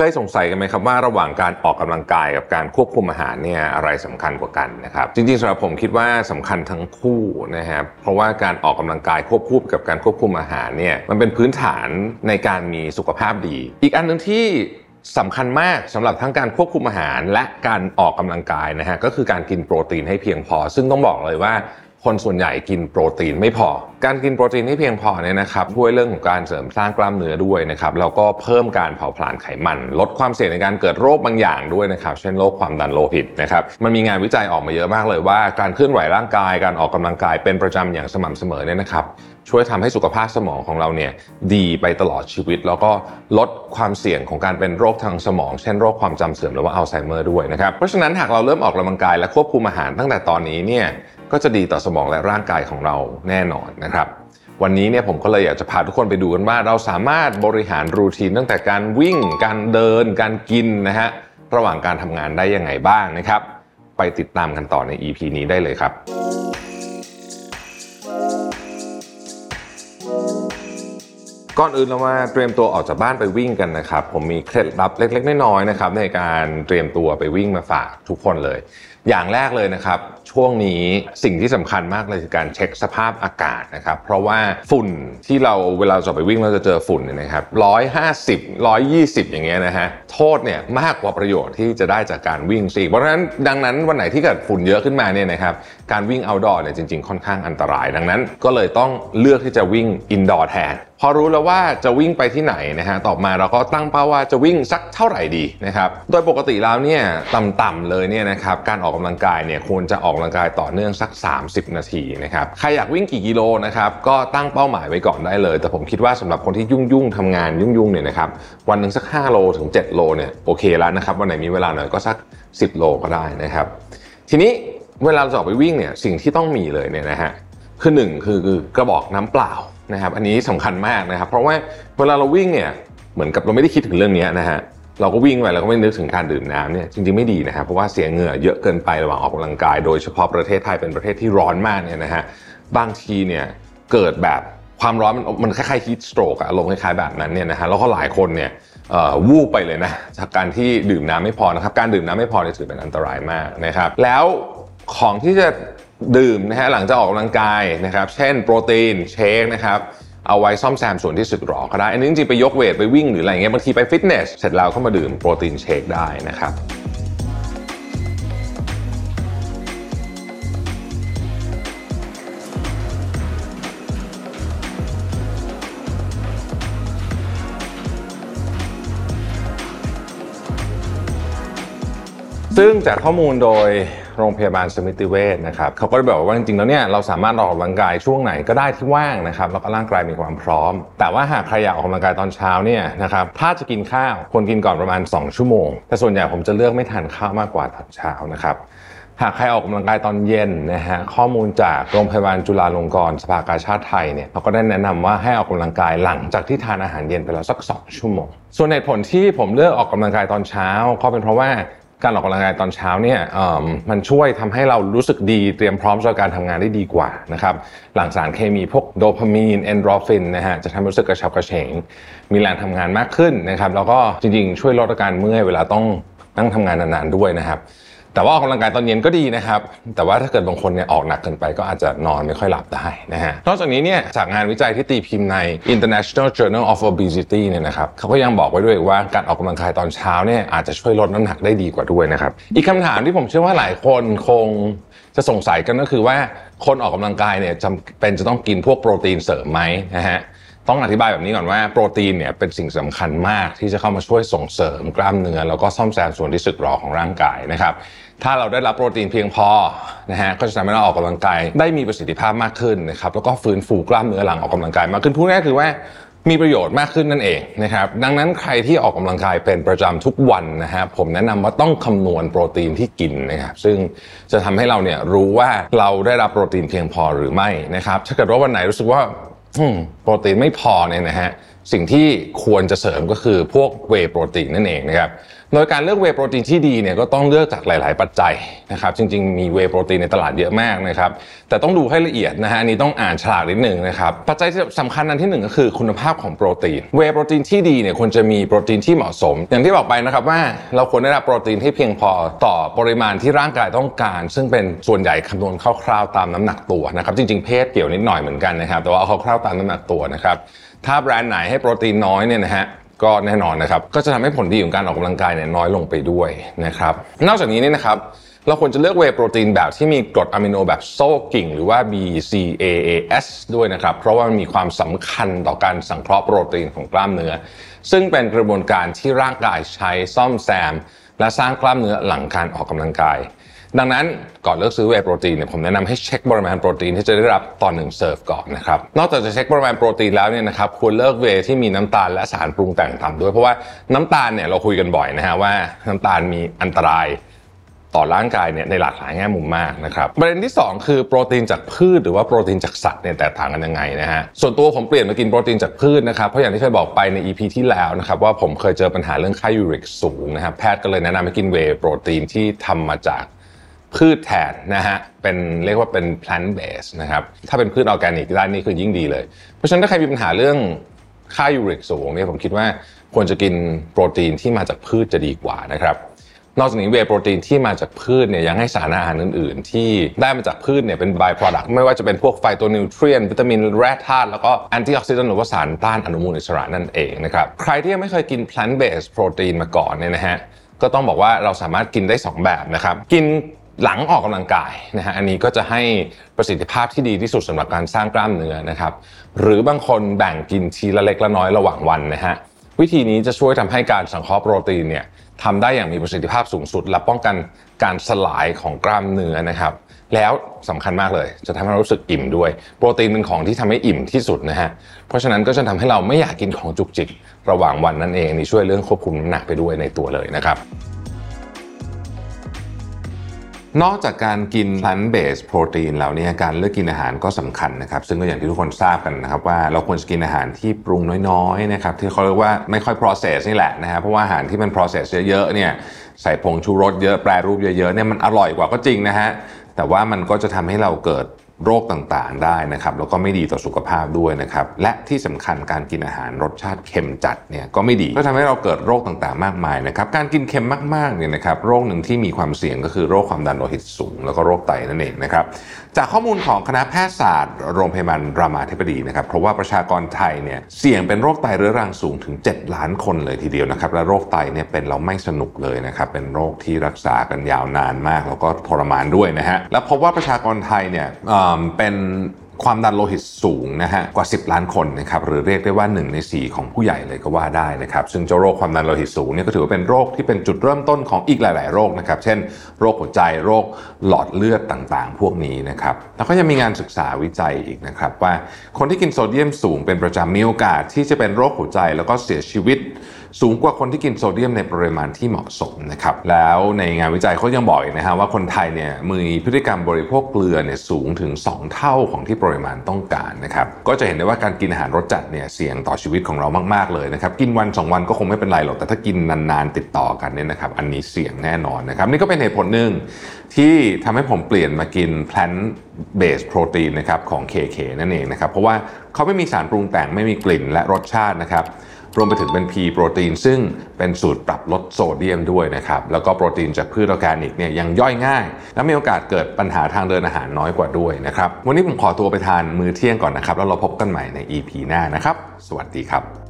เคยสงสัยกันไหมครับว่าระหว่างการออกกำลังกายกับการควบคุมอาหารเนี่ยอะไรสำคัญกว่ากันนะครับ จริงๆสำหรับผมคิดว่าสำคัญทั้งคู่นะครับเพราะว่าการออกกำลังกายควบคู่กับการควบคุมอาหารเนี่ยมันเป็นพื้นฐานในการมีสุขภาพดี อีกอันหนึ่งที่สำคัญมากสำหรับทั้งการควบคุมอาหารและการออกกำลังกายนะฮะก็คือการกินโปรตีนให้เพียงพอ ซึ่งต้องบอกเลยว่า คนส่วนใหญ่กินโปรตีนไม่พอ การกินโปรตีนให้เพียงพอเนี่ยนะครับช่วยเรื่องของการเสริมสร้างกล้ามเนื้อด้วยนะครับแล้วก็เพิ่มการเผาผลาญไขมัน ลดความเสี่ยงในการเกิดโรคบางอย่างด้วยนะครับ เช่นโรคความดันโลหิตนะครับมันมีงานวิจัยออกมาเยอะมากเลยว่า การเคลื่อนไหวร่างกายการออกกำลังกายเป็นประจำอย่างสม่ำเสมอเนี่ยนะครับช่วยทำให้สุขภาพสมองของเราเนี่ยดีไปตลอดชีวิต แล้วก็ลดความเสี่ยงของการเป็นโรคทางสมอง เช่นโรคความจำเสื่อมหรือว่าอัลไซเมอร์ด้วยนะครับเพราะฉะนั้นหากเราเริ่มออกกำลังกายและควบคุมอาหารตั้งแต่ตอนนี้เนี่ย ก็จะดีต่อสมองและร่างกายของเราแน่นอนนะครับ วันนี้เนี่ยผมก็เลยอยากจะพาทุกคนไปดูกันว่า เราสามารถบริหาร routine ตั้งแต่การวิ่ง การเดิน การกินนะฮะระหว่างการทำงานได้ยังไงบ้างนะครับ ไปติดตามกันต่อใน EP นี้ได้เลยครับ ก่อนอื่นเรามาเตรียมตัวออกจากบ้านไปวิ่งกันนะครับ ผมมีเคล็ดลับเล็ก ๆ น้อยๆนะครับในการเตรียมตัวไปวิ่งมาฝากทุกคนเลย อย่างแรกเลยนะครับ ช่วงนี้สิ่งที่สำคัญมากเลยคือการเช็คสภาพอากาศนะครับ เพราะว่าฝุ่นที่เราเวลาจะไปวิ่งเราจะเจอฝุ่นนะครับร้อยห้าสิบร้อยยี่สิบอย่างเงี้ยนะฮะโทษเนี่ยมากกว่าประโยชน์ที่จะได้จากการวิ่งสิเพราะฉะนั้นดังนั้นวันไหนที่เกิดฝุ่นเยอะขึ้นมาเนี่ยนะครับการวิ่ง outdoor เนี่ยจริง ๆ ค่อนข้างอันตราย ดังนั้น ก็เลยต้องเลือกที่จะวิ่ง indoor แทน พอรู้แล้วว่าจะวิ่งไปที่ไหนนะฮะต่อมาเราก็ตั้งเป้าว่าจะวิ่งสักเท่าไหร่ดีนะครับโดยปกติแล้วเนี่ยต่ำๆเลยเนี่ยนะครับการออกกำลังกายเนี่ยควรจะออกกำลังกายต่อเนื่องสัก 30 นาทีนะครับใครอยากวิ่งกี่กิโลนะครับก็ตั้งเป้าหมายไว้ก่อนได้เลย แต่ผมคิดว่าสำหรับคนที่ยุ่งๆทำงานยุ่งๆเนี่ยนะครับวันหนึ่งสัก 5 โลถึง 7 โลเนี่ยโอเคแล้วนะครับวันไหนมีเวลาหน่อยก็สัก 10 โลก็ได้นะครับทีนี้เวลาจะออกไปวิ่งเนี่ยสิ่งที่ต้องมีเลยเนี่ยนะฮะคือหนึ่งคือกระบอกน้ำเปล่า นะครับอันนี้สำคัญมากนะครับ เพราะว่าเวลาเราวิ่งเนี่ยเหมือนกับเราไม่ได้คิดถึงเรื่องนี้นะฮะเราก็วิ่งไปเราก็ไม่นึกถึงการดื่มน้ำเนี่ยจริงๆไม่ดีนะครับเพราะว่าเสียเหงื่อเยอะเกินไประหว่างออกกำลังกาย โดยเฉพาะประเทศไทยเป็นประเทศที่ร้อนมากเนี่ยนะฮะบางทีเนี่ยเกิดแบบความร้อนมันมันคล้ายๆ heat stroke อะอารมณ์คล้ายๆแบบนั้นเนี่ยนะฮะแล้วก็หลายคนเนี่ยวูบไปเลยนะจากการที่ดื่มน้ำไม่พอนะครับการดื่มน้ำไม่พอเนี่ยถือเป็นอันตรายมากนะครับแล้วของที่จะ ดื่มนะฮะหลังจากออกกำลังกายนะครับ เช่น โปรตีนเชคนะครับเอาไว้ซ่อมแซมส่วนที่สึกหรอก็ได้ อันนี้จริงๆไปยกเวทไปวิ่งหรืออะไรเงี้ยบางทีไปฟิตเนสเสร็จแล้วเข้ามาดื่มโปรตีนเชคได้นะครับซึ่งจากข้อมูลโดย โรงพยาบาลสมิติเวชนะครับเขาก็ได้บอกว่าจริงๆแล้วเนี่ยเราสามารถออกกำลังกายช่วงไหนก็ได้ที่ว่างนะครับแล้วก็ร่างกายมีความพร้อม แต่ว่าหากใครอยากออกกำลังกายตอนเช้าเนี่ยนะครับถ้าจะกินข้าวควรกินก่อนประมาณ 2 ชั่วโมง แต่ส่วนใหญ่ผมจะเลือกไม่ทานข้าวมากกว่าตอนเช้านะครับหากใครออกกำลังกายตอนเย็นนะฮะข้อมูลจากโรงพยาบาลจุฬาลงกรณ์สภากาชาติไทยเนี่ยเขาก็ได้แนะนำว่าให้ออกกำลังกายหลังจากที่ทานอาหารเย็นไปแล้วสัก 2 ชั่วโมง ส่วนเหตุผลที่ผมเลือกออกกำลังกายตอนเช้าก็เป็นเพราะว่า การออกกำลังกายตอนเช้าเนี่ยมันช่วยทำให้เรารู้สึกดีเตรียมพร้อมสำหรับการทำงานได้ดีกว่านะครับหลั่งสารเคมีพวกโดพามีนเอนโดรฟินนะฮะจะทำให้รู้สึกกระฉับกระเฉง มีแรงทำงานมากขึ้นนะครับแล้วก็จริงๆ ช่วยลดอาการเมื่อยเวลาต้องนั่งทำงานนานๆด้วยนะครับ แต่ว่าออกกำลังกายตอนเย็นก็ดีนะครับ แต่ว่าถ้าเกิดบางคนเนี่ยออกหนักเกินไปก็อาจจะนอนไม่ค่อยหลับได้นะฮะนอกจากนี้เนี่ยจากงานวิจัยที่ตีพิมพ์ใน International Journal of Obesity เนี่ยนะครับเขาก็ยังบอกไว้ด้วยว่าการออกกำลังกายตอนเช้าเนี่ยอาจจะช่วยลดน้ำหนักได้ดีกว่าด้วยนะครับอีกคำถามที่ผมเชื่อว่าหลายคนคงจะสงสัยกันก็คือว่าคนออกกำลังกายเนี่ยจำเป็นจะต้องกินพวกโปรตีนเสริมไหมนะฮะ ต้องอธิบายแบบนี้ก่อนว่าโปรตีนเนี่ยเป็นสิ่งสำคัญมากที่จะเข้ามาช่วยส่งเสริมกล้ามเนื้อแล้วก็ซ่อมแซมส่วนที่สึกหรอของร่างกายนะครับ ถ้าเราได้รับโปรตีนเพียงพอนะฮะก็จะทำให้เราออกกำลังกายได้มีประสิทธิภาพมากขึ้นนะครับแล้วก็ฟื้นฟูกล้ามเนื้อหลังออกกำลังกายมากขึ้นพูดง่ายคือว่ามีประโยชน์มากขึ้นนั่นเองนะครับดังนั้นใครที่ออกกำลังกายเป็นประจำทุกวันนะฮะผมแนะนำว่าต้องคำนวณโปรตีนที่กินนะครับซึ่งจะทำให้เราเนี่ยรู้ว่าเราได้รับโปรตีนเพียงพอหรือไม่นะครับถ้าเกิดว่าวันไหนรู้สึกว่า โปรตีนไม่พอเนี่ยนะฮะสิ่งที่ควรจะเสริมก็คือพวกเวโปรตีนนั่นเองนะครับ โดยการเลือกเวโปรตีนที่ดีเนี่ยก็ต้องเลือกจากหลาย ๆ ปัจจัยนะครับ จริง ๆ มีเวโปรตีนในตลาดเยอะมากนะครับ แต่ต้องดูให้ละเอียดนะฮะอันนี้ต้องอ่านฉลากนิดหนึ่งนะครับ ปัจจัยที่สำคัญอันที่หนึ่งก็คือคุณภาพของโปรตีน เวโปรตีนที่ดีเนี่ยควรจะมีโปรตีนที่เหมาะสม อย่างที่บอกไปนะครับว่าเราควรได้รับโปรตีนที่เพียงพอต่อปริมาณที่ร่างกายต้องการ ซึ่งเป็นส่วนใหญ่คำนวณคร่าว ๆ ตามน้ำหนักตัวนะครับ จริง ๆ เพศเกี่ยวนิดหน่อยเหมือนกันนะครับ แต่ว่าเอาคร่าวๆตามน้ำหนักตัวนะครับ ถ้าแบรนด์ไหนให้โปรตีนน้อยเนี่ยนะฮะ ก็แน่นอนนะครับ ก็จะทำให้ผลดีของการออกกำลังกายเนี่ยน้อยลงไปด้วยนะครับ นอกจากนี้เนี่ยนะครับ เราควรจะเลือกเวย์โปรตีนแบบที่มีกรดอะมิโนแบบโซ่กิ่ง หรือว่า BCAAs ด้วยนะครับ เพราะว่ามันมีความสำคัญต่อการสังเคราะห์โปรตีนของกล้ามเนื้อ ซึ่งเป็นกระบวนการที่ร่างกายใช้ซ่อมแซม และสร้างกล้ามเนื้อหลังการออกกำลังกาย ดังนั้นก่อนเลือกซื้อเวย์โปรตีนเนี่ยผมแนะนำให้เช็คปริมาณโปรตีนที่จะได้รับต่อหนึ่งเซิร์ฟก่อนนะครับนอกจากจะเช็คปริมาณโปรตีนแล้วเนี่ยนะครับควรเลือกเวย์ที่มีน้ำตาลและสารปรุงแต่งต่ำด้วย เพราะว่าน้ำตาลเนี่ยเราคุยกันบ่อยนะฮะว่าน้ำตาลมีอันตรายต่อร่างกายเนี่ยในหลากหลายแง่มุมมากนะครับประเด็นที่ 2 คือโปรตีนจากพืชหรือว่าโปรตีนจากสัตว์เนี่ยแตกต่างกันยังไงนะฮะส่วนตัวผมเปลี่ยนมากินโปรตีนจากพืชนะครับเพราะอย่างที่เคยบอกไปใน EP ที่แล้วนะครับว่าผมเคยเจอปัญหาเรื่องค่ายูริกสูงนะครับแพทย์ก็เลยแนะนำให้กินเวโปรตีนที่ทำมาจาก พืชแทนนะฮะเป็นเรียกว่าเป็น plant based นะครับถ้าเป็นพืชออร์แกนิกด้านนี้คือยิ่งดีเลย เพราะฉะนั้นถ้าใครมีปัญหาเรื่องค่ายูริกสูงเนี่ยผมคิดว่าควรจะกินโปรตีนที่มาจากพืชจะดีกว่านะครับนอกจากนี้เวย์โปรตีนที่มาจากพืชเนี่ยยังให้สารอาหารอื่น ๆ ที่ได้มาจากพืชเนี่ยเป็น by product ไม่ว่าจะเป็นพวก phytonutrient วิตามินแร่ธาตุแล้วก็ antioxidant หรือว่าสารต้านอนุมูลอิสระนั่นเองนะครับใครที่ยังไม่เคยกิน plant based โปรตีนมาก่อนเนี่ยนะฮะก็ต้องบอกว่าเราสามารถกินได้ 2 แบบนะครับ กิน หลังออกกำลังกายนะฮะอันนี้ก็จะให้ประสิทธิภาพที่ดีที่สุดสำหรับการสร้างกล้ามเนื้อนะครับ หรือบางคนแบ่งกินทีละเล็กละน้อยระหว่างวันนะฮะวิธีนี้จะช่วยทำให้การสังเคราะห์โปรตีนเนี่ยทำได้อย่างมีประสิทธิภาพสูงสุด และป้องกันการสลายของกล้ามเนื้อนะครับ แล้วสำคัญมากเลย จะทำให้เรารู้สึกอิ่มด้วย โปรตีนเป็นของที่ทำให้อิ่มที่สุดนะฮะเพราะฉะนั้นก็จะทำให้เราไม่อยากกินของจุกจิกระหว่างวันนั่นเองนี่ช่วยเรื่องควบคุมน้ำหนักไปด้วยในตัวเลยนะครับ นอกจากการกิน plant based protein แล้วเนี่ยการเลือกกินอาหารก็สำคัญนะครับ ซึ่งก็อย่างที่ทุกคนทราบกันนะครับว่าเราควรจะกินอาหารที่ปรุงน้อยๆนะครับที่เขาเรียกว่าไม่ค่อย process นี่แหละนะฮะเพราะว่าอาหารที่มัน process เยอะๆเนี่ยใส่ผงชูรสเยอะแปรรูปเยอะๆเนี่ยมันอร่อยกว่าก็จริงนะฮะแต่ว่ามันก็จะทำให้เราเกิด โรคต่างๆได้นะครับแล้วก็ไม่ดีต่อสุขภาพด้วยนะครับและที่สำคัญการกินอาหารรสชาติเค็มจัดเนี่ยก็ไม่ดีก็ทำให้เราเกิดโรคต่างๆ มากมายนะครับการกินเค็มมากๆเนี่ยนะครับโรคหนึ่งที่มีความเสี่ยงก็คือโรคความดันโลหิตสูง แล้วก็โรคไตนั่นเองนะครับจากข้อมูลของคณะแพทยศาสตร์โรงพยาบาลรามาธิบดีนะครับเพราะว่าประชากรไทยเนี่ยเสี่ยงเป็นโรคไตเรื้อรังสูงถึง 7 ล้านคนเลยทีเดียวนะครับและโรคไตเนี่ยเป็นเราไม่สนุกเลยนะครับเป็นโรคที่รักษากันยาวนานมาก แล้วก็ทรมานด้วยนะฮะแล้วพบว่าประชากรไทยเนี่ยเป็นความดันโลหิตสูงนะฮะกว่า 10 ล้านคนนะครับหรือเรียกได้ว่า 1 ใน 4 ของผู้ใหญ่เลยก็ว่าได้นะครับซึ่งเจ้าโรคความดันโลหิตสูงเนี่ยก็ถือว่าเป็นโรคที่เป็นจุดเริ่มต้นของอีกหลาย ๆ โรคนะครับเช่น โรคหัวใจโรคหลอดเลือดต่างๆ พวกนี้นะครับแล้วก็ยังมีงานศึกษาวิจัยอีกนะครับว่าคนที่กินโซเดียมสูงเป็นประจำมีโอกาสที่จะเป็นโรคหัวใจแล้วก็เสียชีวิต สูงกว่าคนที่กินโซเดียมในปริมาณที่เหมาะสมนะครับแล้วในงานวิจัยเขายังบอกอีกนะฮะว่าคนไทยเนี่ยมีพฤติกรรมบริโภคเกลือเนี่ยสูงถึง 2 เท่าของที่ปริมาณต้องการนะครับก็จะเห็นได้ว่าการกินอาหารรสจัดเนี่ยเสี่ยงต่อชีวิตของเรามากๆเลยนะครับกินวัน 2 วันก็คงไม่เป็นไรหรอกแต่ถ้ากินนานๆติดต่อกันเนี่ยนะครับอันนี้เสี่ยงแน่นอนนะครับนี่ก็เป็นเหตุผลหนึ่งที่ทำให้ผมเปลี่ยนมากิน plant based protein นะครับของ KK นั่นเองนะครับเพราะว่าเขาไม่มีสารปรุงแต่งไม่มีกลิ่นและรสชาตินะครับ รวมไปถึงเป็น P โปรตีนซึ่งเป็นสูตรปรับลดโซเดียมด้วยนะครับ แล้วก็โปรตีนจากพืชออร์แกนิกเนี่ยยังย่อยง่าย และมีโอกาสเกิดปัญหาทางเดินอาหารน้อยกว่าด้วยนะครับ วันนี้ผมขอตัวไปทานมื้อเที่ยงก่อนนะครับ แล้วเราพบกันใหม่ใน EP หน้านะครับ สวัสดีครับ